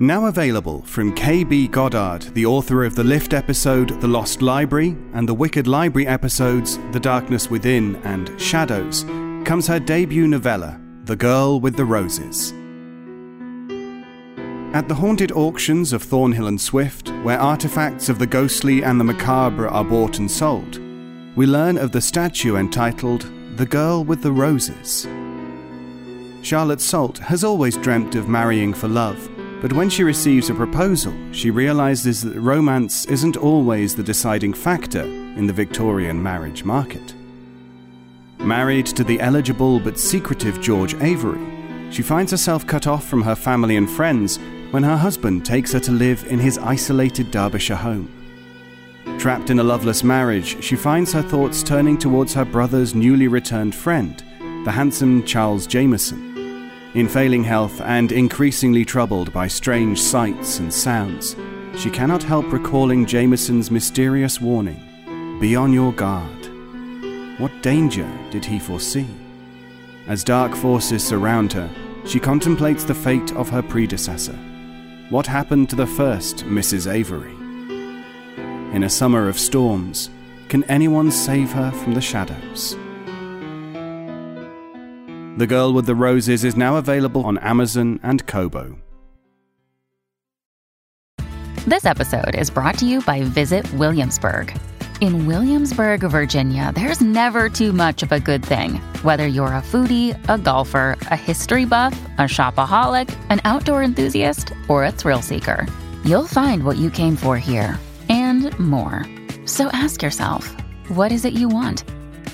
Now available from K.B. Goddard, the author of the Lift episode The Lost Library and the Wicked Library episodes The Darkness Within and Shadows, comes her debut novella, The Girl with the Roses. At the haunted auctions of Thornhill and Swift, where artifacts of the ghostly and the macabre are bought and sold, we learn of the statue entitled The Girl with the Roses. Charlotte Salt has always dreamt of marrying for love but when she receives a proposal, she realizes that romance isn't always the deciding factor in the Victorian marriage market. Married to the eligible but secretive George Avery, she finds herself cut off from her family and friends when her husband takes her to live in his isolated Derbyshire home. Trapped in a loveless marriage, she finds her thoughts turning towards her brother's newly returned friend, the handsome Charles Jameson. In failing health and increasingly troubled by strange sights and sounds, she cannot help recalling Jameson's mysterious warning Be on your guard. What danger did he foresee? As dark forces surround her, she contemplates the fate of her predecessor. What happened to the first Mrs. Avery? In a summer of storms, can anyone save her from the shadows? The Girl with the Roses is now available on Amazon and Kobo. This episode is brought to you by Visit Williamsburg. In Williamsburg, Virginia, there's never too much of a good thing. Whether you're a foodie, a golfer, a history buff, a shopaholic, an outdoor enthusiast, or a thrill seeker, you'll find what you came for here and more. So ask yourself, what is it you want?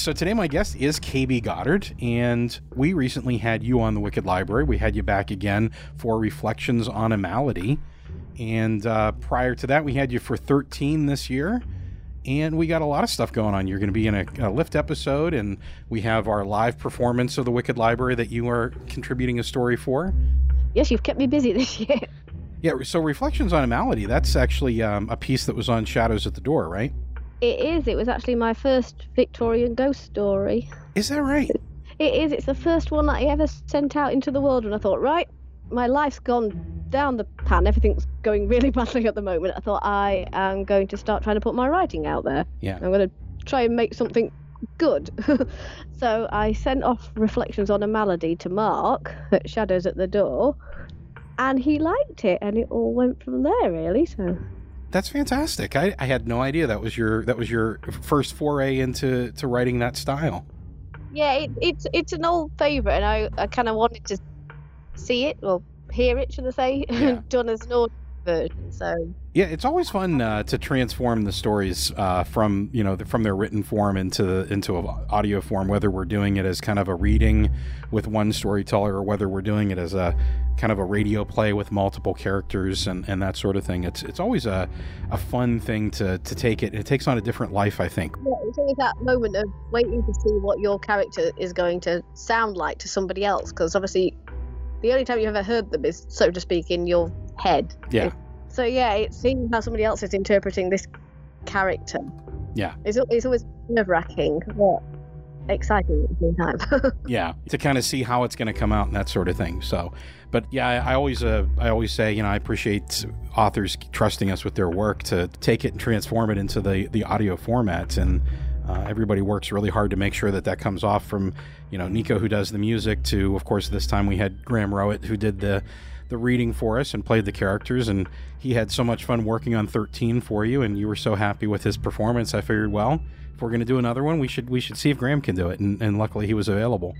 So today my guest is KB Goddard, and we recently had you on the Wicked Library. We had you back again for Reflections on a Malady, and uh, prior to that, we had you for 13 this year. And we got a lot of stuff going on. You're going to be in a, a lift episode, and we have our live performance of the Wicked Library that you are contributing a story for. Yes, you've kept me busy this year. Yeah, so Reflections on a Malady, that's actually um, a piece that was on Shadows at the Door, right? It is. It was actually my first Victorian ghost story. Is that right? It is. It's the first one that I ever sent out into the world, and I thought, right, my life's gone down the pan. Everything's going really badly at the moment. I thought I am going to start trying to put my writing out there. Yeah. I'm going to try and make something good. so I sent off reflections on a malady to Mark at Shadows at the Door, and he liked it, and it all went from there, really. So That's fantastic. I, I had no idea that was your that was your first foray into to writing that style. Yeah, it, it's it's an old favourite, and I, I kind of wanted to see it or hear it, should I say, Yeah. done as an version. So Yeah, it's always fun uh, to transform the stories uh, from you know the, from their written form into into a audio form. Whether we're doing it as kind of a reading with one storyteller, or whether we're doing it as a kind of a radio play with multiple characters and, and that sort of thing. It's it's always a, a fun thing to, to take it. It takes on a different life, I think. yeah, it's always that moment of waiting to see what your character is going to sound like to somebody else, because obviously the only time you've ever heard them is, so to speak, in your head. Yeah. So yeah, it's seeing how somebody else is interpreting this character. Yeah. It's, it's always nerve wracking, but exciting at the same time. yeah to kind of see how it's going to come out and that sort of thing so but yeah i, I always uh, i always say you know i appreciate authors trusting us with their work to take it and transform it into the the audio format and uh, everybody works really hard to make sure that that comes off from you know nico who does the music to of course this time we had graham rowett who did the the reading for us and played the characters and he had so much fun working on 13 for you and you were so happy with his performance i figured well if we're going to do another one we should we should see if graham can do it and, and luckily he was available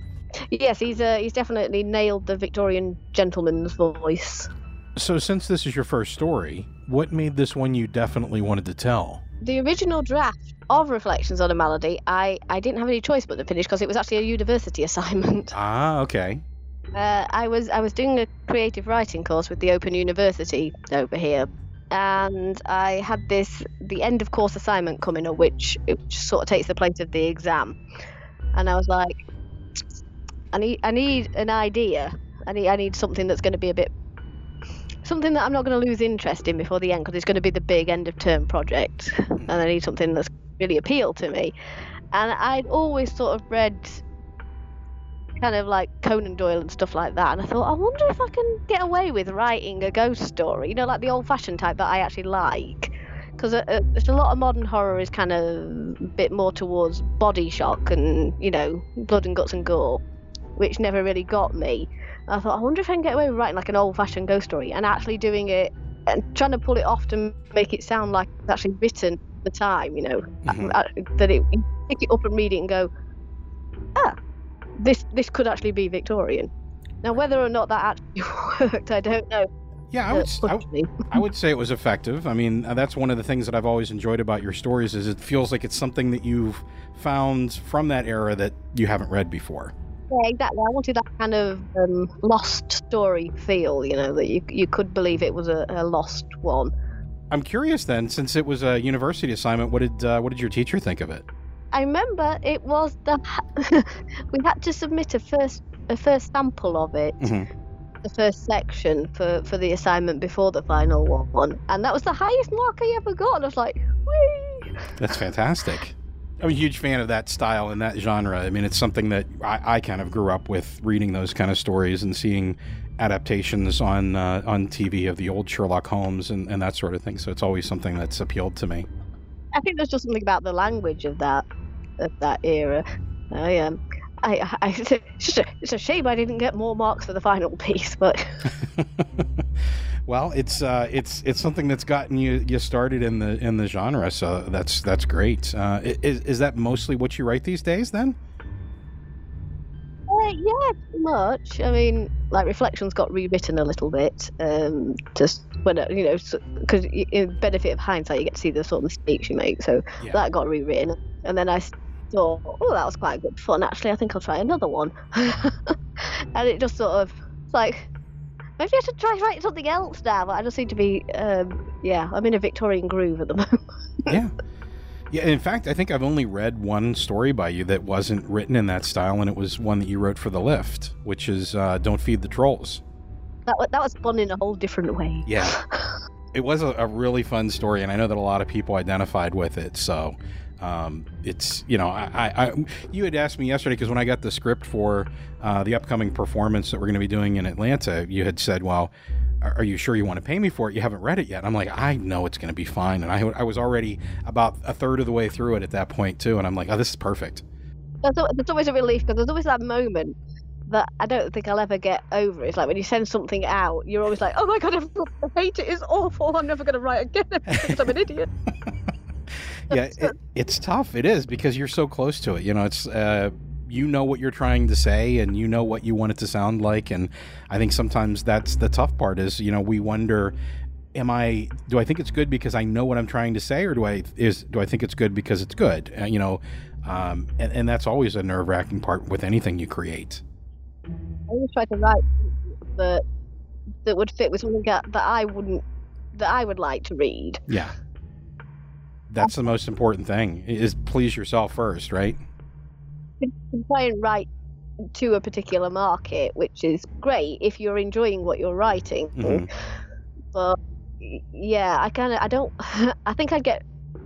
yes, he's uh, he's definitely nailed the Victorian gentleman's voice. so since this is your first story what made this one you definitely wanted to tell The original draft of Reflections on a Malady, I, I didn't have any choice but to finish because it was actually a university assignment. ah okay Uh, I was I was doing a creative writing course with the Open University over here, and I had this the end of course assignment coming up, which it sort of takes the place of the exam, and I was like, I need I need an idea. I need I need something that's going to be a bit something that I'm not going to lose interest in before the end because it's going to be the big end of term project, and I need something that's really appeal to me. And I'd always sort of read kind of like Conan Doyle and stuff like that. And I thought, I wonder if I can get away with writing a ghost story, you know, like the old fashioned type that I actually like. Because uh, there's a lot of modern horror is kind of a bit more towards body shock and, you know, blood and guts and gore, which never really got me. And I thought, I wonder if I can get away with writing like an old fashioned ghost story and actually doing it and trying to pull it off to make it sound like it's actually written at the time, you know, Mhm. uh, that it you pick it up and read it and go, ah, this this could actually be Victorian. Now, whether or not that actually worked, I don't know. yeah I would, I. I would say it was effective. I mean, uh, that's one of the things that I've always enjoyed about your stories is it feels like it's something that you've found from that era that you haven't read before. Yeah, exactly. I wanted that kind of um, lost story feel, you know, that you you could believe it was a, a lost one. I'm curious then, since it was a university assignment, what did uh, what did your teacher think of it? I remember it was the we had to submit a first a first sample of it, Mhm. the first section for for the assignment before the final one, and that was the highest mark I ever got. And I was like, whee! That's fantastic. I'm a huge fan of that style and that genre. I mean, it's something that I, I kind of grew up with reading those kind of stories and seeing adaptations on uh, on TV of the old Sherlock Holmes and, and that sort of thing. So it's always something that's appealed to me. I think there's just something about the language of that of that era. I um. I, I, it's, a, it's a shame I didn't get more marks for the final piece, but well, it's uh, it's it's something that's gotten you you started in the in the genre, so that's that's great. Uh, is is that mostly what you write these days? Then Uh, yeah, pretty much. I mean, like Reflections got rewritten a little bit, um, just when you know, because in benefit of hindsight, you get to see the sort of mistakes you make. So Yeah. that got rewritten, and then I thought, oh, that was quite good fun. Actually, I think I'll try another one, and it just sort of it's like. Maybe I should try writing something else now, but I just seem to be, um, yeah, I'm in a Victorian groove at the moment. yeah. Yeah, in fact, I think I've only read one story by you that wasn't written in that style, and it was one that you wrote for The Lift, which is uh, Don't Feed the Trolls. that, wa- that was fun in a whole different way. Yeah. It was a, a really fun story, and I know that a lot of people identified with it. So um, it's, you know, I, I, I you had asked me yesterday because when I got the script for uh, the upcoming performance that we're going to be doing in Atlanta, you had said, well, are you sure you want to pay me for it? You haven't read it yet. I'm like, I know it's going to be fine. And I, I was already about a third of the way through it at that point, too. And I'm like, oh, this is perfect. Al- there's always a relief because there's always that moment that I don't think I'll ever get over. It's like when you send something out, you're always like, oh my god, I hate it. It's awful. I'm never going to write again because I'm an idiot. yeah, it, it's tough. It is because you're so close to it. You know, it's uh, you know what you're trying to say, and you know what you want it to sound like. And I think sometimes that's the tough part. Is you know we wonder am I do I think it's good because I know what I'm trying to say, or do I is do I think it's good because it's good? Uh, you know, um, and, and that's always a nerve wracking part with anything you create. I always try to write that that would fit with something that, that I wouldn't that I would like to read. Yeah, that's the most important thing is please yourself first, right? You can try and write to a particular market, which is great if you're enjoying what you're writing. Mhm. But yeah, I kind of I don't I think I'd get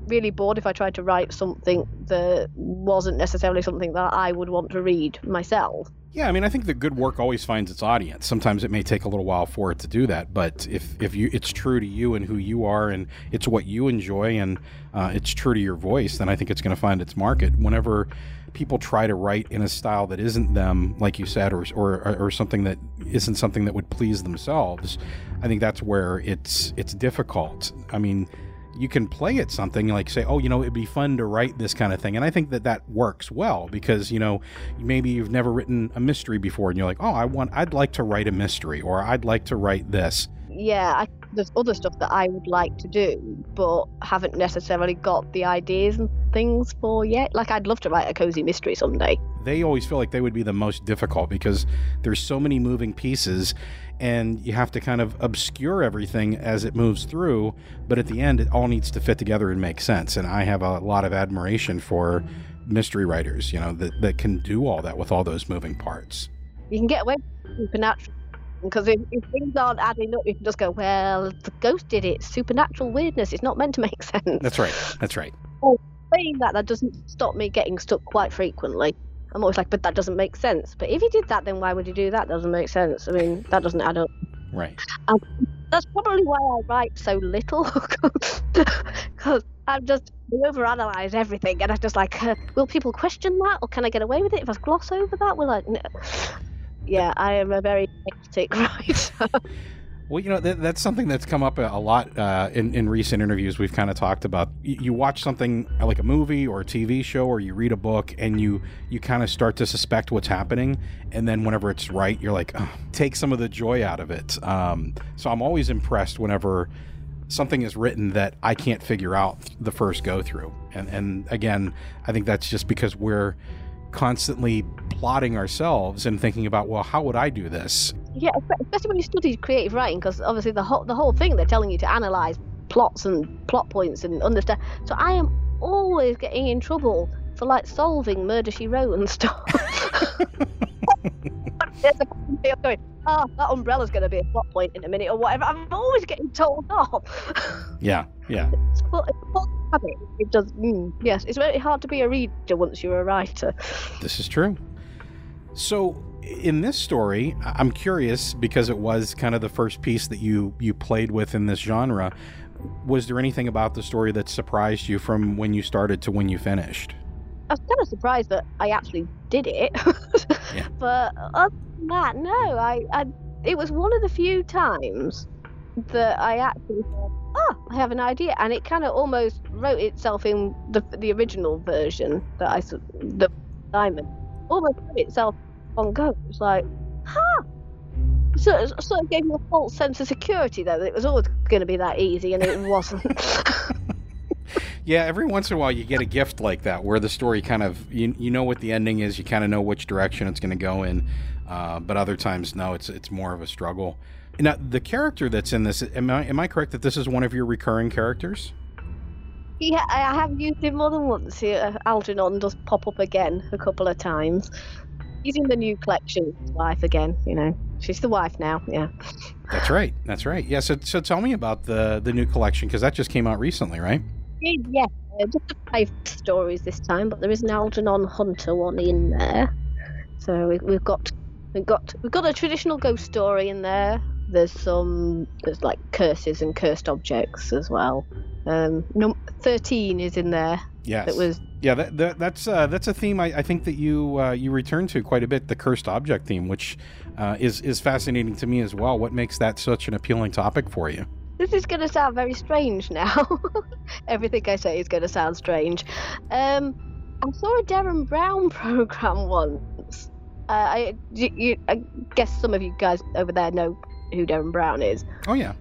really bored if I tried to write something that wasn't necessarily something that I would want to read myself. Yeah, I mean, I think the good work always finds its audience. Sometimes it may take a little while for it to do that, but if if you it's true to you and who you are, and it's what you enjoy, and uh, it's true to your voice, then I think it's going to find its market. Whenever people try to write in a style that isn't them, like you said, or or or something that isn't something that would please themselves, I think that's where it's it's difficult. I mean, you can play at something like say oh you know it'd be fun to write this kind of thing and i think that that works well because you know maybe you've never written a mystery before and you're like oh i want i'd like to write a mystery or i'd like to write this Yeah, I, there's other stuff that I would like to do, but haven't necessarily got the ideas and things for yet. Like I'd love to write a cozy mystery someday. they always feel like they would be the most difficult because there's so many moving pieces and you have to kind of obscure everything as it moves through but at the end it all needs to fit together and make sense and i have a lot of admiration for mystery writers you know that, that can do all that with all those moving parts You can get away with supernatural because if, if things aren't adding up, you can just go, well, the ghost did it. Supernatural weirdness. It's not meant to make sense. that's right that's right Well, saying that, that doesn't stop me getting stuck quite frequently. I'm always like, but that doesn't make sense. But if you did that, then why would you do that? That doesn't make sense. I mean, that doesn't add up. right That's probably why I write so little. Because I'm just I overanalyze everything, and I'm just like, uh, will people question that, or can I get away with it if I gloss over that? Will I? No. Yeah, I am a very hectic writer. Well, you know that, that's something that's come up a, lot uh, in in recent interviews. We've kind of talked about. You, you watch something like a movie or a TV show, or you read a book, and you you kind of start to suspect what's happening, and then whenever it's right, you're like, take some of the joy out of it. Um, so I'm always impressed whenever something is written that I can't figure out the first go through, and and again, I think that's just because we're constantly plotting ourselves and thinking about, well, how would I do this? Yeah, especially when you study creative writing, because obviously the whole the whole thing they're telling you to analyze plots and plot points and understand. So I am always getting in trouble for like solving Murder She Wrote and stuff. There's a I'm going, oh, that umbrella's going to be a plot point in a minute or whatever. I'm always getting told off. Yeah, yeah. it's full, it's full of habit. It does. Mm, yes, it's very hard to be a reader once you're a writer. This is true. So, in this story, I'm curious because it was kind of the first piece that you you played with in this genre. Was there anything about the story that surprised you from when you started to when you finished? I was kind of surprised that I actually did it. Yeah. But other than that, no. I, I, it was one of the few times that I actually thought, oh, I have an idea, and it kind of almost wrote itself in the the original version that I the Simon almost wrote itself on go. It's like, huh. So it sort of gave me a false sense of security, though, that it was always going to be that easy, and it wasn't. Yeah, every once in a while you get a gift like that where the story kind of you, you know what the ending is, you kind of know which direction it's going to go in, uh, but other times no, it's it's more of a struggle. Now, the character that's in this, am I am I correct that this is one of your recurring characters? Yeah, I have used him more than once. Algernon does pop up again a couple of times. He's in the new collection, wife again. You know, she's the wife now. Yeah. That's right. That's right. Yeah. So, so tell me about the the new collection because that just came out recently, right? Yeah, uh, just five stories this time, but there is an Algernon Hunter one in there. So we, we've got we've got we've got a traditional ghost story in there. There's some there's like curses and cursed objects as well. Um, num- thirteen is in there. Yes. That was Yeah. That, that that's uh, that's a theme I, I think that you uh, you return to quite a bit. The cursed object theme, which uh, is is fascinating to me as well. What makes that such an appealing topic for you? This is going to sound very strange now. Everything I say is going to sound strange. Um, I saw a Derren Brown program once. Uh, I, you, you, I guess some of you guys over there know who Derren Brown is. Oh yeah.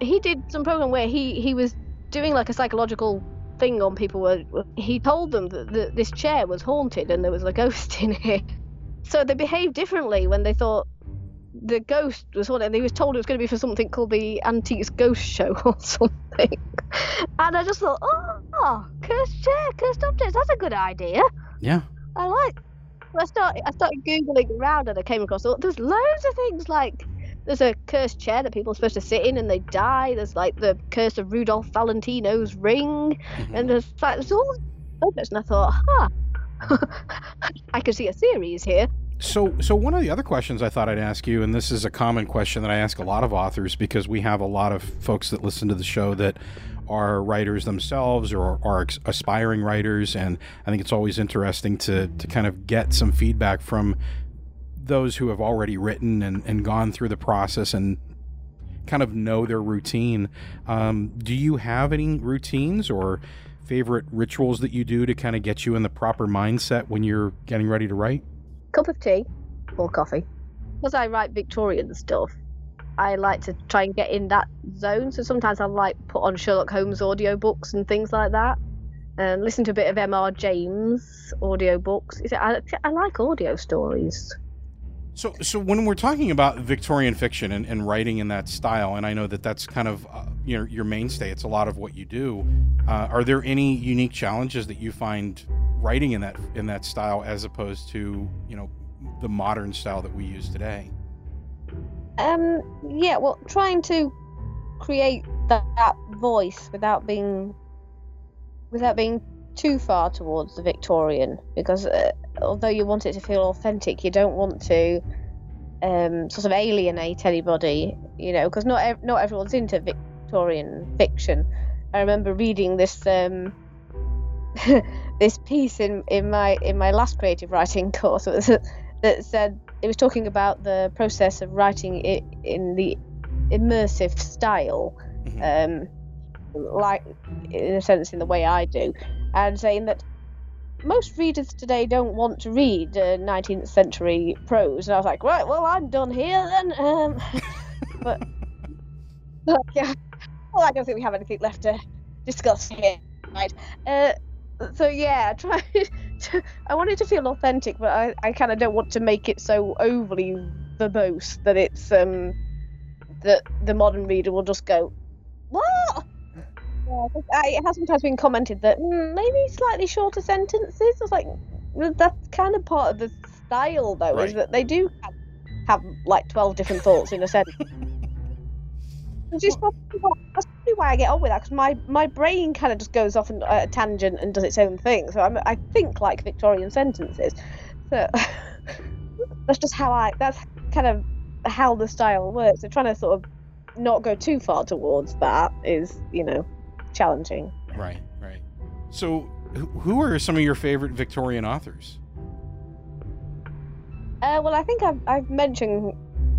he did some program where he he was doing like a psychological thing on people where he told them that this chair was haunted and there was a ghost in it. So they behaved differently when they thought the ghost was haunted. And he was told it was going to be for something called the Antiques Ghost Show or something. And I just thought, oh, cursed chair, cursed objects. That's a good idea. Yeah. I like. I started I started googling around and I came across oh, there's loads of things like there's a cursed chair that people are supposed to sit in and they die. There's like the curse of Rudolph Valentino's ring, Mhm. and there's like there's all others. And I thought, huh, I could see a series here. So, so one of the other questions I thought I'd ask you, and this is a common question that I ask a lot of authors because we have a lot of folks that listen to the show that are writers themselves or are aspiring writers, and I think it's always interesting to to kind of get some feedback from those who have already written and, and gone through the process and kind of know their routine. Um, do you have any routines or favorite rituals that you do to kind of get you in the proper mindset when you're getting ready to write? Cup of tea or coffee. Because I write Victorian stuff, I like to try and get in that zone. So sometimes I like put on Sherlock Holmes audiobooks and things like that. And listen to a bit of M.R. James audiobooks. I, I like audio stories. So, so when we're talking about Victorian fiction and, and writing in that style, and I know that that's kind of uh, your your mainstay. It's a lot of what you do. Uh, are there any unique challenges that you find writing in that in that style as opposed to you know the modern style that we use today? Um, yeah, well, trying to create that, that voice without being without being too far towards the Victorian, because uh, although you want it to feel authentic, you don't want to um, sort of alienate anybody, you know, because not ev- not everyone's into Victorian fiction. I remember reading this um, this piece in, in my in my last creative writing course that, was, that said it was talking about the process of writing it in the immersive style, Mhm. um, like in a sense in the way I do, and saying that most readers today don't want to read uh, 19th century prose. And I was like, right, well, I'm done here then. Um, but, but yeah, well, I don't think we have anything left to discuss here. Right. Uh, so yeah, I tried. To, I wanted to feel authentic, but I, I kind of don't want to make it so overly verbose that it's um that the modern reader will just go, what? Yeah, I, it has sometimes been commented that mm, maybe slightly shorter sentences. I was like, that's kind of part of the style, though, is that they do have, have like twelve different thoughts in a sentence. Which is probably why, that's probably why I get on with that because my, my brain kind of just goes off on a tangent and does its own thing. So I'm, I think like Victorian sentences. So that's just how I. That's kind of how the style works. So trying to sort of not go too far towards that is, you know, challenging. Right, right. So, who are some of your favorite Victorian authors? Uh, well, I think I've, I've mentioned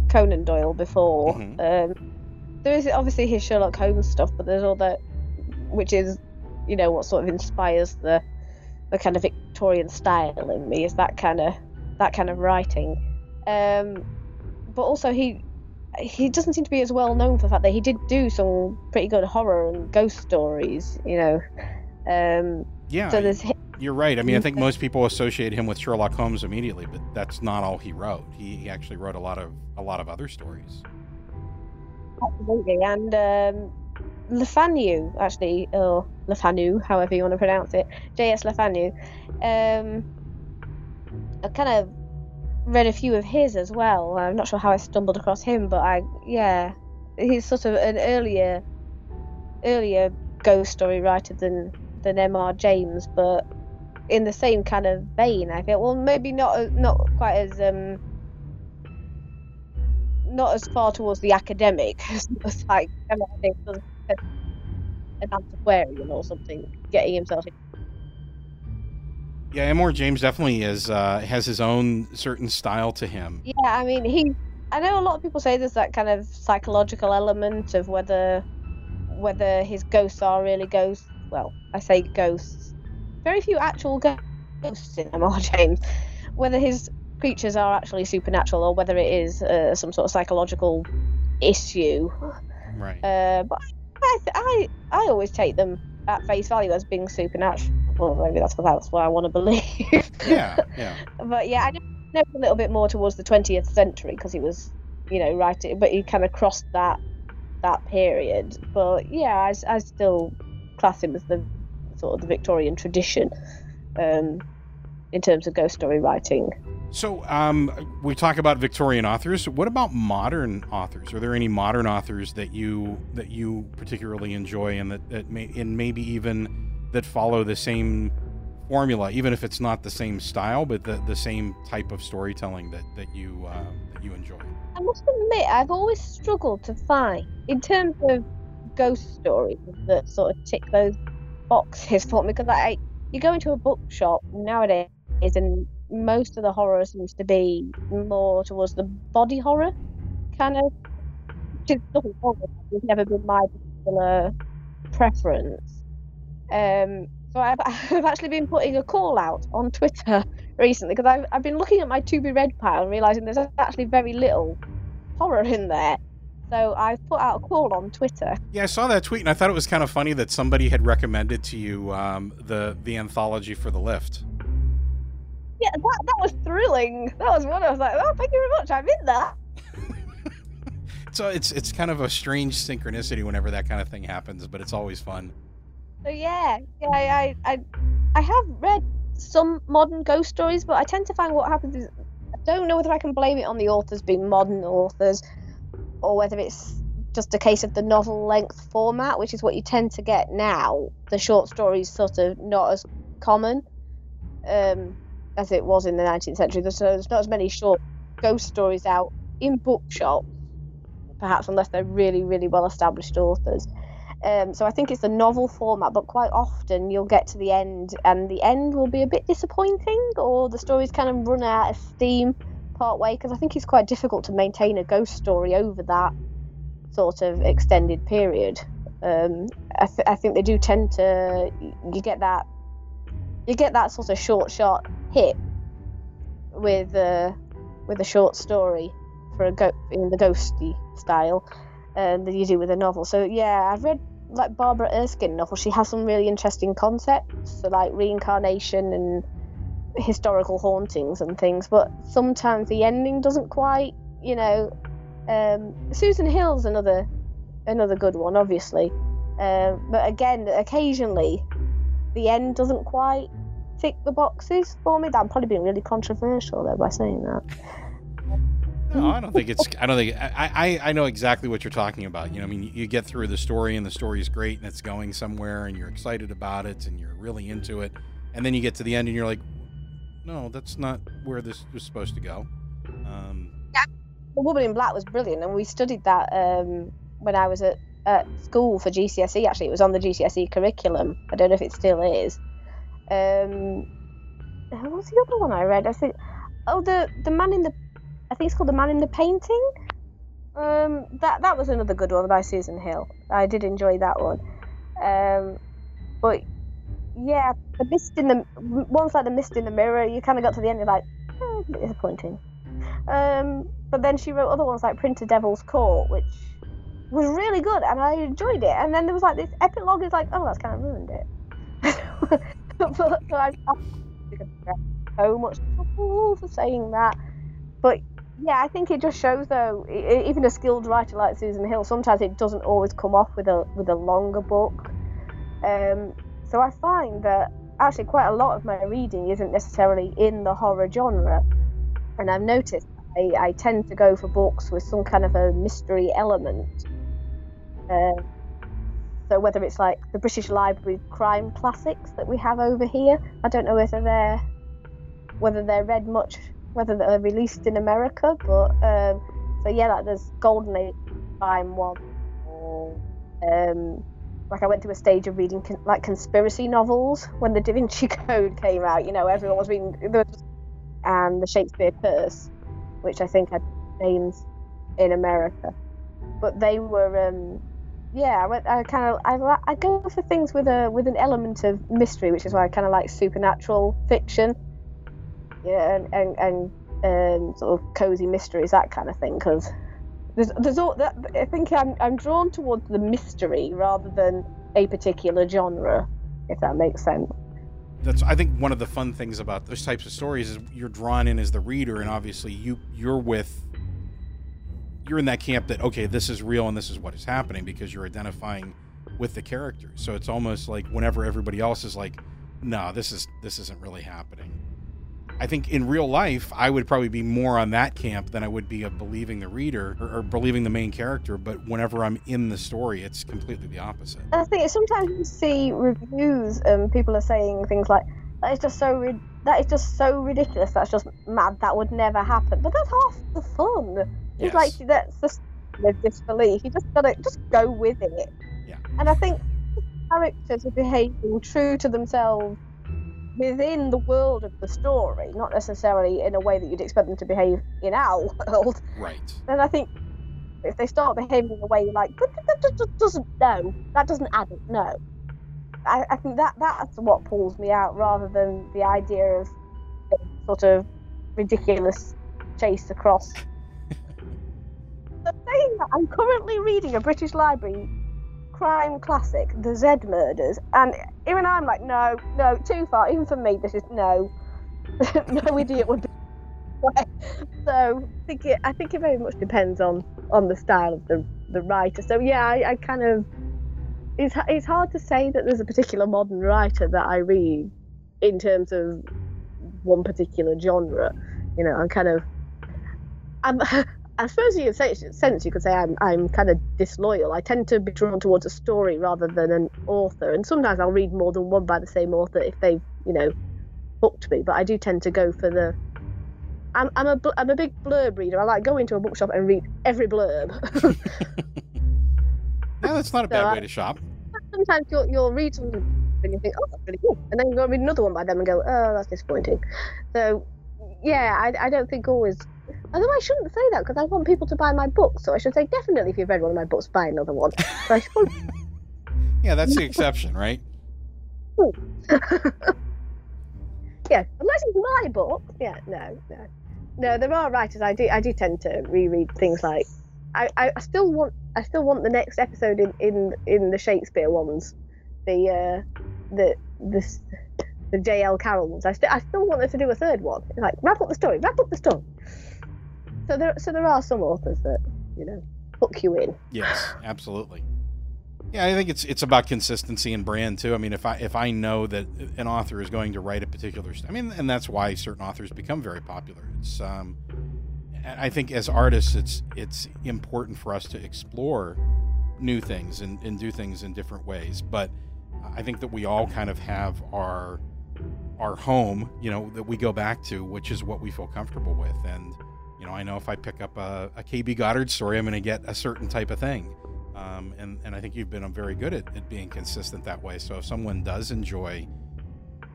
Conan Doyle before. Mhm. Um, there is obviously his Sherlock Holmes stuff, but there's all that, which is, you know, what sort of inspires the the kind of Victorian style in me is that kind of that kind of writing. Um, but also he he doesn't seem to be as well known for the fact that he did do some pretty good horror and ghost stories, you know. Um, Yeah, so there's you're right. I mean, I think most people associate him with Sherlock Holmes immediately, but that's not all he wrote. He, he actually wrote a lot of a lot of other stories. Absolutely, and um, Le Fanu actually, or Le Fanu, however you want to pronounce it, J.S. Le Fanu. Um, kind of read a few of his as well. I'm not sure how I stumbled across him, but I, yeah, he's sort of an earlier, earlier ghost story writer than than M.R. James, but in the same kind of vein. I feel well, maybe not not quite as um not as far towards the academic as like an antiquarian or something getting himself in. Yeah, M.R. James definitely is uh, has his own certain style to him. Yeah, I mean he. I know a lot of people say there's that kind of psychological element of whether whether his ghosts are really ghosts. Well, I say ghosts. Very few actual ghosts in M.R. James. Whether his creatures are actually supernatural or whether it is uh, some sort of psychological issue. Right. Uh, but I, th- I I always take them at face value as being supernatural. Well, maybe that's what that's what I want to believe. yeah, yeah. but yeah, I know know a little bit more towards the 20th century because he was, you know, writing, but he kind of crossed that that period. But yeah, I, I still class him as the sort of the Victorian tradition um, in terms of ghost story writing. So, um, we talk about Victorian authors. What about modern authors? Are there any modern authors that you that you particularly enjoy, and that, that may and maybe even that follow the same formula, even if it's not the same style, but the, the same type of storytelling that that you uh, that you enjoy? I must admit, I've always struggled to find, in terms of ghost stories that sort of tick those boxes for me, because I you go into a bookshop nowadays and most of the horror seems to be more towards the body horror kind of. Which is nothing wrong. It's never been my particular preference. Um, so I've, I've actually been putting a call out on Twitter recently because I've, I've been looking at my to be read pile and realizing there's actually very little horror in there. So I've put out a call on Twitter. Yeah, I saw that tweet and I thought it was kind of funny that somebody had recommended to you um, the the anthology for the lift. Yeah, that, that was thrilling. That was one I was like, oh, thank you very much. I'm in that. so it's it's kind of a strange synchronicity whenever that kind of thing happens, but it's always fun. So yeah, yeah, I, I, I have read some modern ghost stories, but I tend to find what happens is I don't know whether I can blame it on the authors being modern authors, or whether it's just a case of the novel length format, which is what you tend to get now. The short stories sort of not as common um, as it was in the 19th century. There's, there's not as many short ghost stories out in bookshops, perhaps unless they're really, really well established authors. Um, so I think it's a novel format, but quite often you'll get to the end and the end will be a bit disappointing, or the story's kind of run out of steam part way. Because I think it's quite difficult to maintain a ghost story over that sort of extended period. Um, I, th- I think they do tend to you get that you get that sort of short shot hit with uh, with a short story for a go- in the ghosty style um, than you do with a novel. So yeah, I've read like Barbara Erskine novel, she has some really interesting concepts, so like reincarnation and historical hauntings and things. But sometimes the ending doesn't quite, you know. Um, Susan Hill's another another good one, obviously. Uh, but again, occasionally the end doesn't quite tick the boxes for me. I'm probably being really controversial there by saying that. No, I don't think it's. I don't think. I, I, I know exactly what you're talking about. You know, I mean, you get through the story and the story is great and it's going somewhere and you're excited about it and you're really into it, and then you get to the end and you're like, no, that's not where this was supposed to go. Um, yeah, The Woman in Black was brilliant, and we studied that um, when I was at, at school for GCSE. Actually, it was on the GCSE curriculum. I don't know if it still is. Um, what's the other one I read? I think. Oh, the the man in the I think it's called The Man in the Painting. Um, that that was another good one by Susan Hill. I did enjoy that one. Um, but yeah, the mist in the ones like the mist in the mirror. You kind of got to the end, you're like, bit disappointing. Um, but then she wrote other ones like Printer's Devil Court, which was really good, and I enjoyed it. And then there was like this epilogue. Is like, oh, that's kind of ruined it. but, so I, I so much trouble for saying that. But yeah, I think it just shows though, even a skilled writer like Susan Hill, sometimes it doesn't always come off with a with a longer book. Um, so I find that actually quite a lot of my reading isn't necessarily in the horror genre, and I've noticed I, I tend to go for books with some kind of a mystery element. Uh, so whether it's like the British Library crime classics that we have over here, I don't know whether they're whether they're read much whether they're released in America, but um, so yeah, like there's Golden Age crime one, um, like I went through a stage of reading con- like conspiracy novels when the Da Vinci Code came out. You know, everyone was reading, and the Shakespeare Curse, which I think had names in America, but they were. Um, yeah, I, went, I kind of I, I go for things with a with an element of mystery, which is why I kind of like supernatural fiction and and, and sort of cozy mysteries, that kind of thing. Because there's there's all that I think I'm I'm drawn towards the mystery rather than a particular genre, if that makes sense. That's I think one of the fun things about those types of stories is you're drawn in as the reader, and obviously you you're with you're in that camp that okay, this is real and this is what is happening because you're identifying with the characters. So it's almost like whenever everybody else is like, no, this is this isn't really happening. I think in real life, I would probably be more on that camp than I would be of believing the reader or, or believing the main character. But whenever I'm in the story, it's completely the opposite. I think sometimes you see reviews and people are saying things like, "That is just so ri- that is just so ridiculous. That's just mad. That would never happen." But that's half the fun. Yes. It's like that's just the disbelief. You just gotta just go with it. Yeah. And I think characters are behaving true to themselves within the world of the story, not necessarily in a way that you'd expect them to behave in our world. Right. Then I think if they start behaving in a way you're like that, that, that just doesn't no, that doesn't add up. No. I, I think that that's what pulls me out rather than the idea of sort of ridiculous chase across. but saying that, I'm currently reading a British Library crime classic, The Z Murders, and even I'm like, no, no, too far. Even for me, this is no, no idiot would be. So I think it, I think it very much depends on on the style of the the writer. So yeah, I, I kind of it's it's hard to say that there's a particular modern writer that I read in terms of one particular genre. You know, I'm kind of I'm. I suppose in a sense you could say I'm I'm kind of disloyal. I tend to be drawn towards a story rather than an author, and sometimes I'll read more than one by the same author if they've you know hooked me. But I do tend to go for the. I'm I'm a I'm a big blurb reader. I like go into a bookshop and read every blurb. Yeah, that's not a So bad I- way to shop. sometimes you'll, you'll read something and you think, oh, that's really cool. And then you go read another one by them and go, oh, that's disappointing. So, yeah, I, I don't think always. Although I shouldn't say that because I want people to buy my books. So I should say, definitely, if you've read one of my books, buy another one. But I suppose, Yeah, that's the exception, right? yeah, unless it's my book. Yeah, no, no. No, there are writers I do I do tend to reread things like I, I, I still want I still want the next episode in, in, in the Shakespeare ones. The uh the the the J.L. Carrell ones. I, st- I still want them to do a third one. It's like wrap up the story, wrap up the story. So there so there are some authors that, you know, hook you in. Yes, absolutely. Yeah, I think it's it's about consistency and brand too. I mean, if I if I know that an author is going to write a particular, I mean, and that's why certain authors become very popular. It's um, I think as artists, it's it's important for us to explore new things and, and do things in different ways. But I think that we all kind of have our our home, you know, that we go back to, which is what we feel comfortable with. And you know, I know if I pick up a, a KB Goddard story, I'm going to get a certain type of thing. Um, and, and I think you've been very good at, at being consistent that way. So if someone does enjoy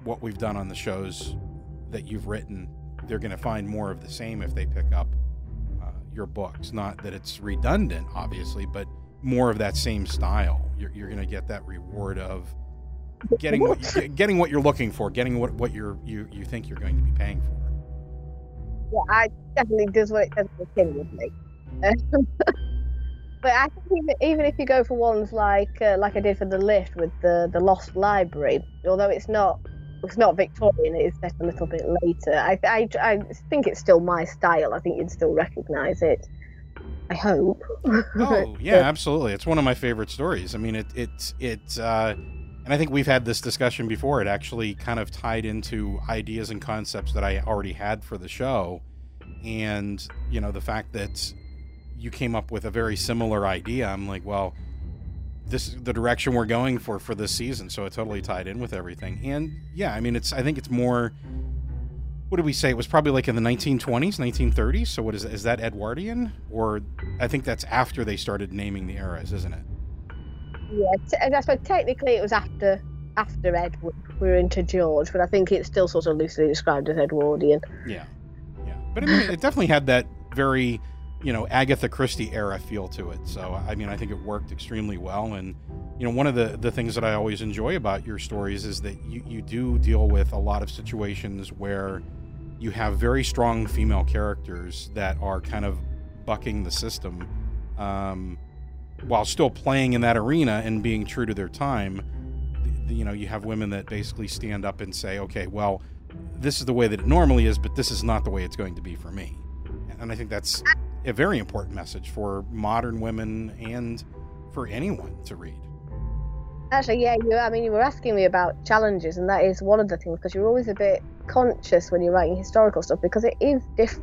what we've done on the shows that you've written, they're going to find more of the same if they pick up uh, your books. Not that it's redundant, obviously, but more of that same style. You're, you're going to get that reward of getting what you, getting what you're looking for, getting what what you're you you think you're going to be paying for. Yeah, I definitely does what it on the tin with me. but I think even, even if you go for ones like uh, like I did for the lift with the the Lost Library, although it's not it's not Victorian, it is set a little bit later. I I, I think it's still my style. I think you'd still recognise it. I hope. Oh yeah, absolutely. It's one of my favorite stories. I mean, it it's it's uh, and I think we've had this discussion before. It actually kind of tied into ideas and concepts that I already had for the show, and you know the fact that you came up with a very similar idea. I'm like, well, this is the direction we're going for for this season, so it totally tied in with everything. And yeah, I mean, it's I think it's more. What did we say? It was probably like in the 1920s, 1930s. So what is is that Edwardian, or I think that's after they started naming the eras, isn't it? Yeah, t- I suppose technically it was after after Edward. We were into George, but I think it's still sort of loosely described as Edwardian. Yeah, yeah. But I mean, it definitely had that very, you know, Agatha Christie era feel to it. So I mean, I think it worked extremely well. And you know, one of the the things that I always enjoy about your stories is that you you do deal with a lot of situations where you have very strong female characters that are kind of bucking the system um, while still playing in that arena and being true to their time. You know, you have women that basically stand up and say, "Okay, well, this is the way that it normally is, but this is not the way it's going to be for me." And I think that's a very important message for modern women and for anyone to read. Actually, yeah, you. I mean, you were asking me about challenges, and that is one of the things because you're always a bit conscious when you're writing historical stuff because it is diff-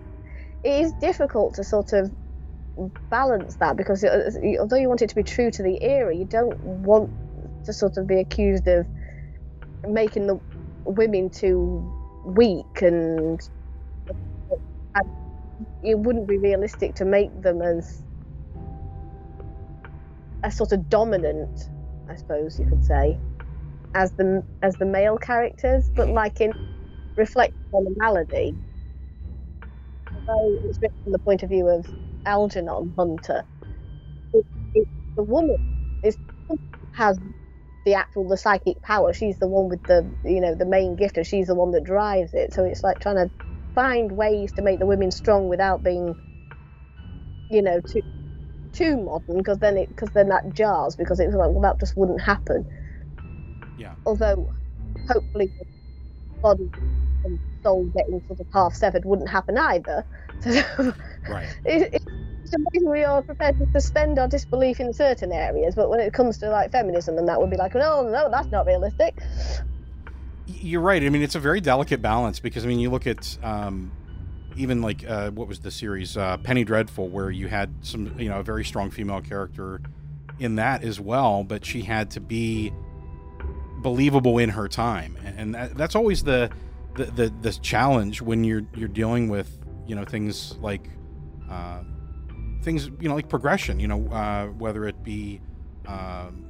it is difficult to sort of balance that because although you want it to be true to the era, you don't want to sort of be accused of making the women too weak and, and it wouldn't be realistic to make them as a sort of dominant, I suppose you could say, as the as the male characters, but like in reflect on the malady. Although it's written from the point of view of Algernon Hunter, it, it, the woman is has the actual the psychic power. She's the one with the you know the main gift, and she's the one that drives it. So it's like trying to find ways to make the women strong without being, you know, too too modern because then it because then that jars because it's like well that just wouldn't happen. Yeah. Although, hopefully, body and soul getting sort of half severed wouldn't happen either. right. It, it's amazing we are prepared to suspend our disbelief in certain areas, but when it comes to like feminism and that would be like, no, no, that's not realistic. You're right. I mean, it's a very delicate balance because I mean, you look at um, even like uh, what was the series uh, Penny Dreadful, where you had some, you know, a very strong female character in that as well, but she had to be believable in her time, and that, that's always the, the the the challenge when you're you're dealing with you know things like uh, things you know like progression. You know uh, whether it be um,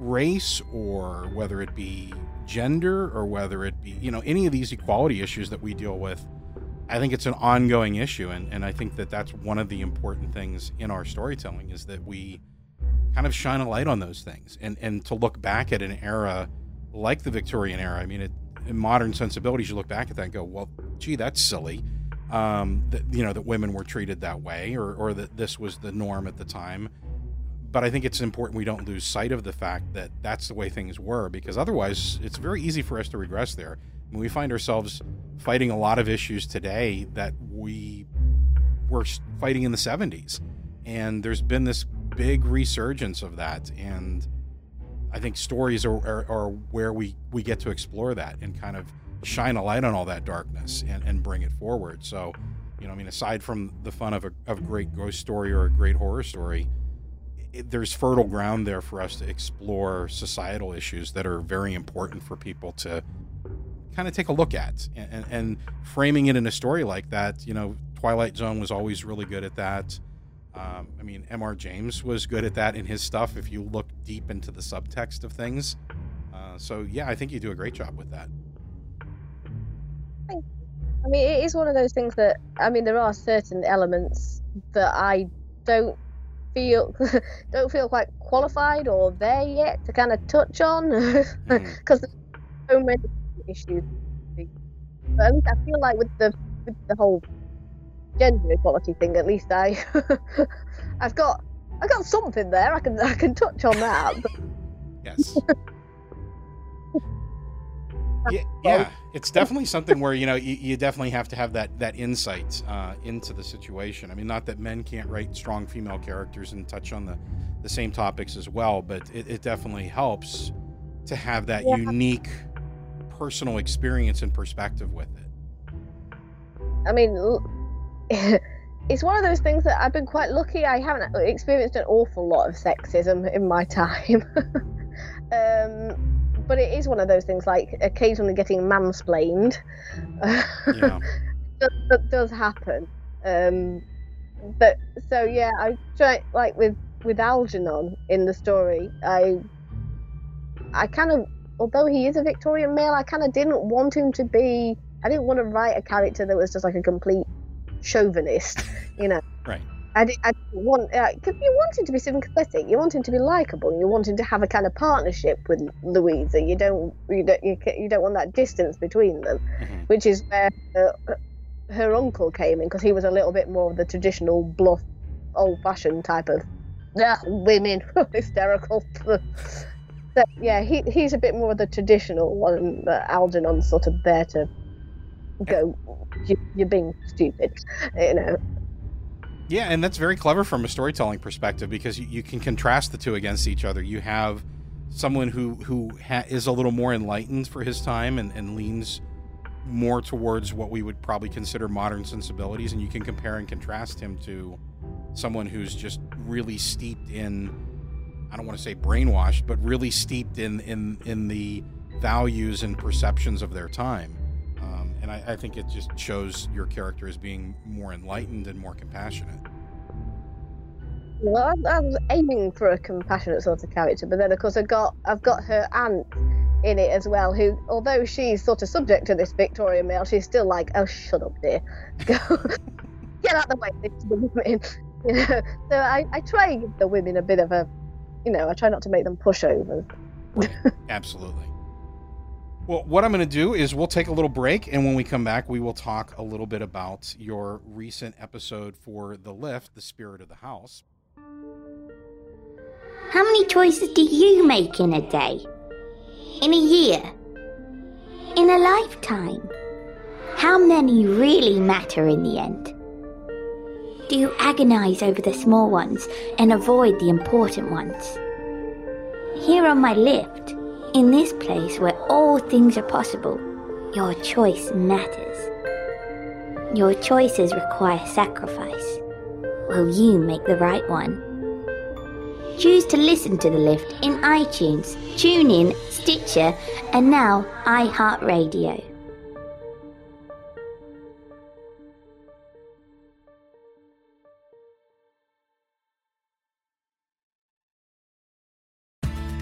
race or whether it be gender or whether it be you know any of these equality issues that we deal with i think it's an ongoing issue and, and i think that that's one of the important things in our storytelling is that we kind of shine a light on those things and and to look back at an era like the victorian era i mean it, in modern sensibilities you look back at that and go well gee that's silly um, that you know that women were treated that way or, or that this was the norm at the time but I think it's important we don't lose sight of the fact that that's the way things were, because otherwise it's very easy for us to regress there. Mean, we find ourselves fighting a lot of issues today that we were fighting in the 70s. And there's been this big resurgence of that. And I think stories are, are, are where we, we get to explore that and kind of shine a light on all that darkness and, and bring it forward. So, you know, I mean, aside from the fun of a, of a great ghost story or a great horror story, it, there's fertile ground there for us to explore societal issues that are very important for people to kind of take a look at. And, and, and, framing it in a story like that you know twilight zone was always really good at that. Um, i mean M.R. James was good at that in his stuff if you look deep into the subtext of things. Uh, so yeah i think you do a great job with that i mean it is one of those things that i mean there are certain elements that i don't feel don't feel quite qualified or there yet to kind of touch on because mm. there's so many issues. But least I feel like with the with the whole gender equality thing, at least I I've got I've got something there. I can I can touch on that. Yes. Yeah, yeah, it's definitely something where you know you, you definitely have to have that that insight uh, into the situation. I mean, not that men can't write strong female characters and touch on the the same topics as well, but it, it definitely helps to have that yeah. unique personal experience and perspective with it. I mean, it's one of those things that I've been quite lucky. I haven't experienced an awful lot of sexism in my time. um, but it is one of those things like occasionally getting mansplained. Yeah. that, that, does happen. Um, but so yeah, I try like with with Algernon in the story. I I kind of, although he is a Victorian male, I kind of didn't want him to be. I didn't want to write a character that was just like a complete chauvinist, you know. Right. I, did, I didn't want uh, you want him to be sympathetic, you want him to be likable, you want him to have a kind of partnership with Louisa. You don't you don't you, you don't want that distance between them, mm-hmm. which is where uh, her uncle came in because he was a little bit more of the traditional bluff old-fashioned type of yeah, women hysterical. so, yeah, he he's a bit more of the traditional one. But Algernon's sort of there to go. You, you're being stupid, you know. Yeah, and that's very clever from a storytelling perspective because you, you can contrast the two against each other. You have someone who who ha- is a little more enlightened for his time and, and leans more towards what we would probably consider modern sensibilities, and you can compare and contrast him to someone who's just really steeped in I don't want to say brainwashed, but really steeped in in in the values and perceptions of their time. And I, I think it just shows your character as being more enlightened and more compassionate. Well, I, I was aiming for a compassionate sort of character, but then of course I got I've got her aunt in it as well, who although she's sort of subject to this Victorian male, she's still like, oh shut up, dear, go get out the way, the women. You know, so I, I try and give the women a bit of a, you know, I try not to make them pushovers. Absolutely. Well, what I'm going to do is we'll take a little break, and when we come back, we will talk a little bit about your recent episode for The Lift, The Spirit of the House. How many choices do you make in a day? In a year? In a lifetime? How many really matter in the end? Do you agonize over the small ones and avoid the important ones? Here on my lift, in this place where all things are possible, your choice matters. Your choices require sacrifice. Will you make the right one? Choose to listen to The Lift in iTunes, TuneIn, Stitcher, and now iHeartRadio.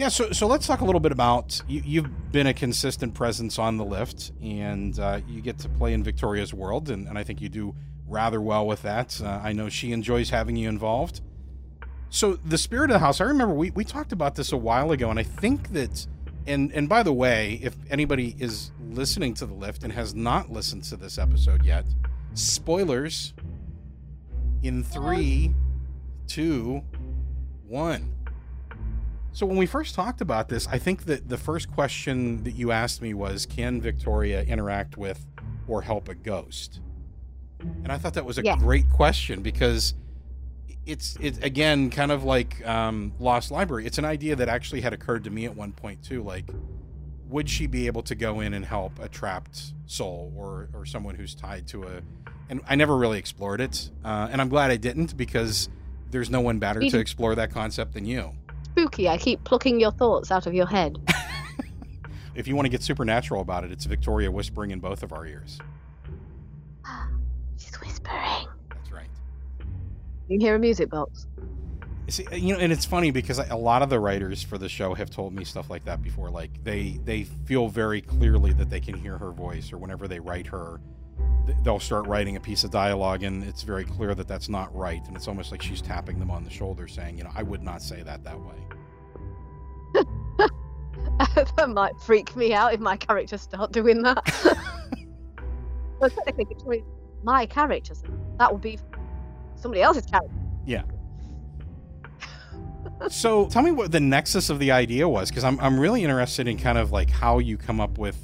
Yeah, so, so let's talk a little bit about you, you've been a consistent presence on the lift, and uh, you get to play in Victoria's world, and, and I think you do rather well with that. Uh, I know she enjoys having you involved. So the spirit of the house, I remember we, we talked about this a while ago, and I think that, and and by the way, if anybody is listening to the lift and has not listened to this episode yet, spoilers. In three, two, one. So when we first talked about this, I think that the first question that you asked me was, "Can Victoria interact with or help a ghost?" And I thought that was a Yeah. great question because it's it's again kind of like um, Lost Library. It's an idea that actually had occurred to me at one point too. Like, would she be able to go in and help a trapped soul or or someone who's tied to a? And I never really explored it, uh, and I'm glad I didn't because there's no one better to Mhm. explore that concept than you. Spooky. I keep plucking your thoughts out of your head. If you want to get supernatural about it, it's Victoria whispering in both of our ears. She's whispering. That's right. You hear a music box? You See, uh, you know, and it's funny because a lot of the writers for the show have told me stuff like that before. Like they they feel very clearly that they can hear her voice, or whenever they write her, th- they'll start writing a piece of dialogue, and it's very clear that that's not right, and it's almost like she's tapping them on the shoulder, saying, you know, I would not say that that way. that might freak me out if my characters start doing that. well, technically, between my characters, that would be somebody else's character. Yeah. so tell me what the nexus of the idea was, because I'm I'm really interested in kind of like how you come up with.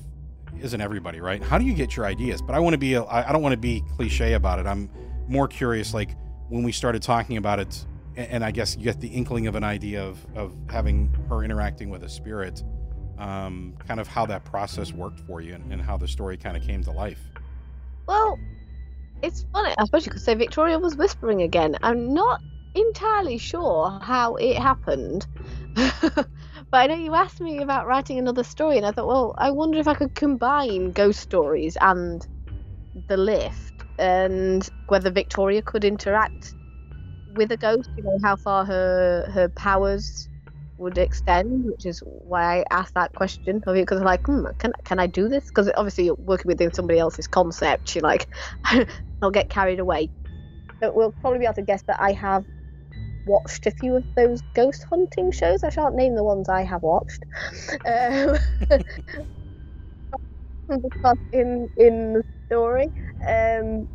Isn't everybody right? How do you get your ideas? But I want to be. I don't want to be cliche about it. I'm more curious. Like when we started talking about it, and I guess you get the inkling of an idea of of having her interacting with a spirit. Um, kind of how that process worked for you, and, and how the story kind of came to life. Well, it's funny. I suppose you could say Victoria was whispering again. I'm not entirely sure how it happened. but I know you asked me about writing another story, and I thought, well, I wonder if I could combine ghost stories and the lift. and whether Victoria could interact with a ghost. You know how far her her powers would extend, which is why I asked that question of you because like, hmm, can can I do this? Because obviously you're working within somebody else's concept. You're like, I'll get carried away. But we'll probably be able to guess that I have watched a few of those ghost hunting shows. I shan't name the ones I have watched. Um, in in the story. Um,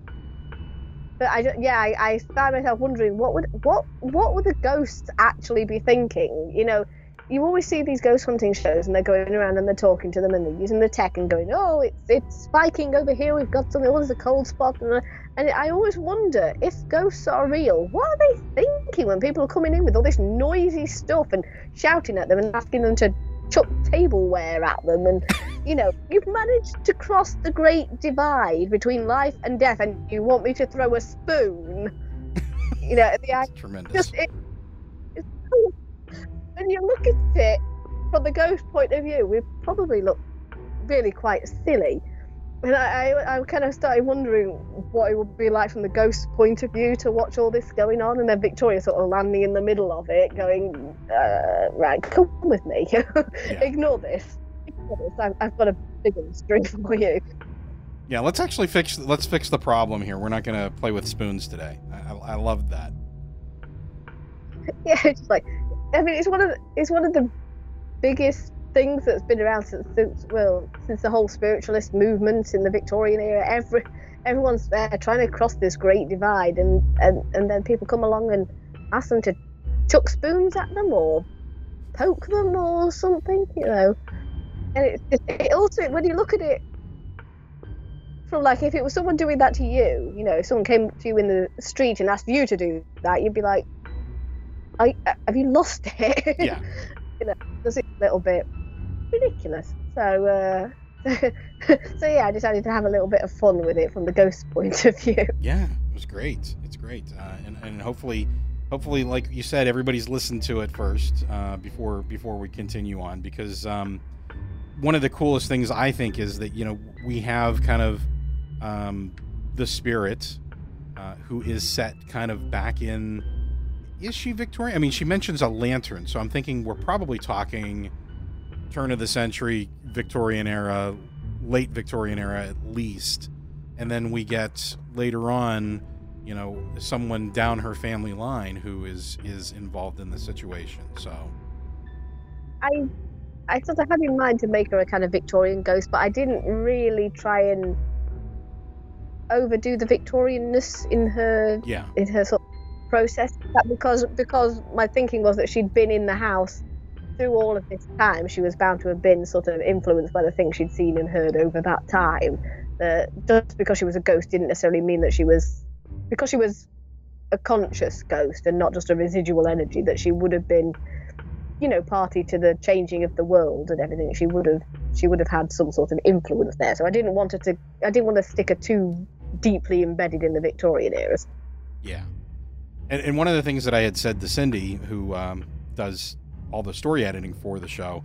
but I yeah, I, I found myself wondering what would what what would the ghosts actually be thinking? You know, you always see these ghost hunting shows and they're going around and they're talking to them and they're using the tech and going, oh, it's it's spiking over here. We've got something. Oh, there's a cold spot. And, and I always wonder if ghosts are real. What are they thinking when people are coming in with all this noisy stuff and shouting at them and asking them to chuck tableware at them and you know you've managed to cross the great divide between life and death and you want me to throw a spoon you know the tremendous. just it, when you look at it from the ghost point of view, we probably look really quite silly. And I, I, I kind of started wondering what it would be like from the ghost point of view to watch all this going on, and then Victoria sort of landing in the middle of it, going, uh, "Right, come with me. Ignore this. Ignore this. I've, I've got a bigger string for you." Yeah, let's actually fix let's fix the problem here. We're not going to play with spoons today. I, I, I loved that. yeah, it's like I mean, it's one of the, it's one of the biggest things that's been around since, since well since the whole spiritualist movement in the Victorian era. Every everyone's there trying to cross this great divide, and and and then people come along and ask them to chuck spoons at them or poke them or something, you know. And it, it, it also when you look at it from like if it was someone doing that to you, you know, if someone came to you in the street and asked you to do that, you'd be like, Are, you- "Have you lost it?" Yeah. you know, does it a little bit ridiculous. So, uh, so yeah, I decided to have a little bit of fun with it from the ghost point of view. Yeah, it was great. It's great, uh, and and hopefully, hopefully, like you said, everybody's listened to it first uh, before before we continue on because um, one of the coolest things I think is that you know we have kind of um, the spirit uh, who is set kind of back in. Is she Victorian? I mean, she mentions a lantern, so I'm thinking we're probably talking turn of the century, Victorian era, late Victorian era at least. And then we get later on you know someone down her family line who is is involved in the situation so. I, I sort of had in mind to make her a kind of Victorian ghost, but I didn't really try and overdo the Victorianness in her yeah. in her sort process. That because because my thinking was that she'd been in the house through all of this time. She was bound to have been sort of influenced by the things she'd seen and heard over that time. That just because she was a ghost didn't necessarily mean that she was because she was a conscious ghost and not just a residual energy. That she would have been, you know, party to the changing of the world and everything. She would have she would have had some sort of influence there. So I didn't want her to. I didn't want to stick her too deeply embedded in the Victorian era. yeah and, and one of the things that i had said to cindy who um, does all the story editing for the show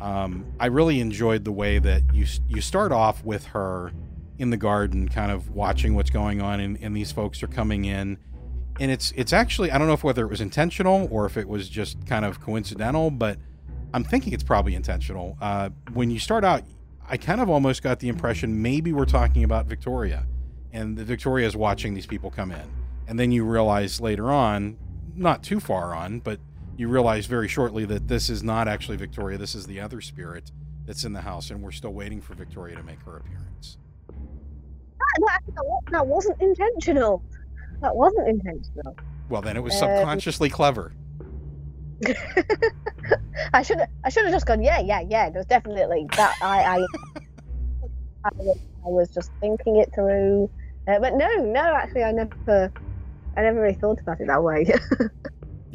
um, i really enjoyed the way that you you start off with her in the garden kind of watching what's going on and, and these folks are coming in. And it's it's actually i don't know if whether it was intentional or if it was just kind of coincidental but i'm thinking it's probably intentional. Uh, when you start out i kind of almost got the impression maybe we're talking about victoria and victoria is watching these people come in and then you realize later on not too far on but you realize very shortly that this is not actually victoria this is the other spirit that's in the house and we're still waiting for victoria to make her appearance that, that, that wasn't intentional. That wasn't intentional. well then it was Um, subconsciously clever I should I should have just gone yeah yeah yeah. There's definitely that. I I, I, was, I was just thinking it through, uh, but no no actually I never I never really thought about it that way.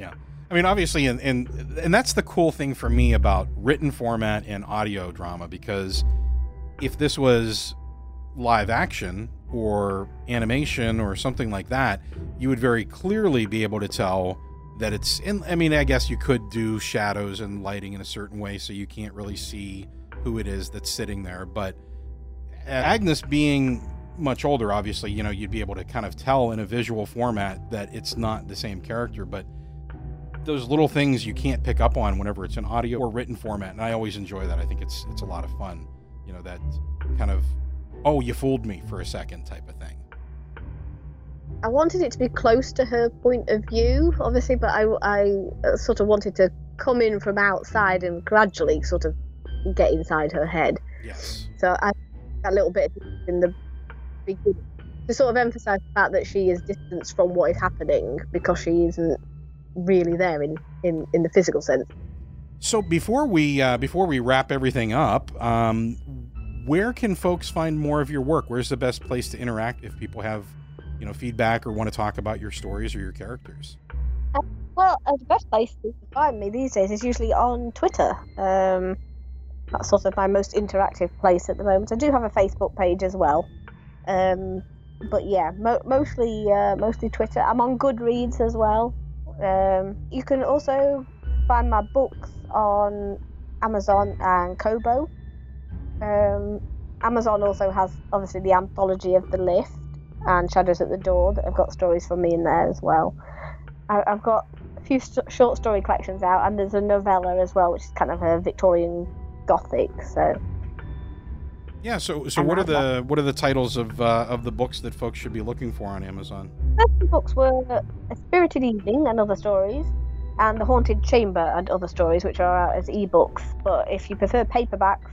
Yeah. I mean, obviously, and, and and that's the cool thing for me about written format and audio drama because if this was live action or animation or something like that, you would very clearly be able to tell that it's. In, I mean, I guess you could do shadows and lighting in a certain way so you can't really see who it is that's sitting there, but uh, Agnes being much older, obviously, you know, you'd be able to kind of tell in a visual format that it's not the same character, but those little things you can't pick up on whenever it's an audio or written format, and I always enjoy that. I think it's it's a lot of fun. You know, that kind of oh, you fooled me for a second type of thing. I wanted it to be close to her point of view, obviously, but I, I uh, sort of wanted to come in from outside and gradually sort of get inside her head. Yes. So I a little bit in the beginning to sort of emphasize the fact that she is distanced from what is happening because she isn't really there in, in, in the physical sense. So before we uh, before we wrap everything up, um, where can folks find more of your work? Where's the best place to interact if people have, you know, feedback or want to talk about your stories or your characters? Well, uh, the best place to find me these days is usually on Twitter. Um, that's sort of my most interactive place at the moment. I do have a Facebook page as well, um, but yeah, mo- mostly uh, mostly Twitter. I'm on Goodreads as well. Um, you can also find my books on Amazon and Kobo. Um, Amazon also has obviously the anthology of the lift and Shadows at the Door that have got stories from me in there as well. I, have got a few st- short story collections out, and there's a novella as well, which is kind of a Victorian gothic. So yeah. So so what are the what are the titles of uh, of the books that folks should be looking for on Amazon? The books were A Spirited Evening and Other Stories, and The Haunted Chamber and Other Stories, which are out as ebooks. But if you prefer paperbacks,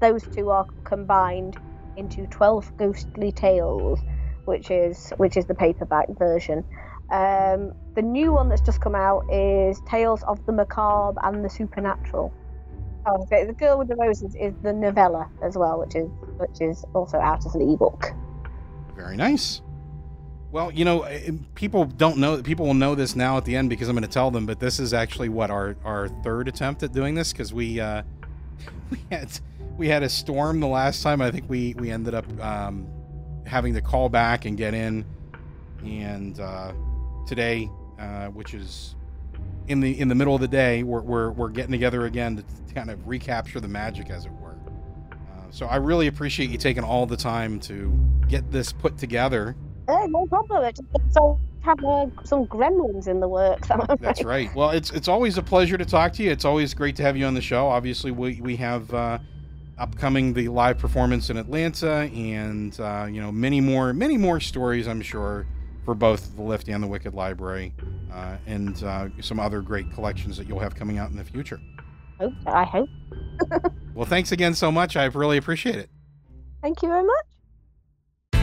those two are combined into Twelve Ghostly Tales, which is which is the paperback version. Um, the new one that's just come out is Tales of the Macabre and the Supernatural. Oh. The Girl with the Roses is the novella as well, which is which is also out as an ebook. Very nice. Well, you know, eh, people don't know. People will know this now at the end because I'm going to tell them. But this is actually what our our third attempt at doing this because we uh, we had we had a storm the last time. I think we we ended up um, having to call back and get in, and uh, today, uh, which is in the in the middle of the day, we're we're, we're getting together again to kind of recapture the magic, as it were. Uh, so I really appreciate you taking all the time to get this put together. Uh, no problem. So have uh, some gremlins in the works. That's right. Well, it's it's always a pleasure to talk to you. It's always great to have you on the show. Obviously, we we have uh, upcoming the live performance in Atlanta, and uh, you know many more many more stories. I'm sure for both the Lift and the Wicked Library, uh, and uh, some other great collections that you'll have coming out in the future. Hope, I hope. well, thanks again so much. I really appreciate it. Thank you very much.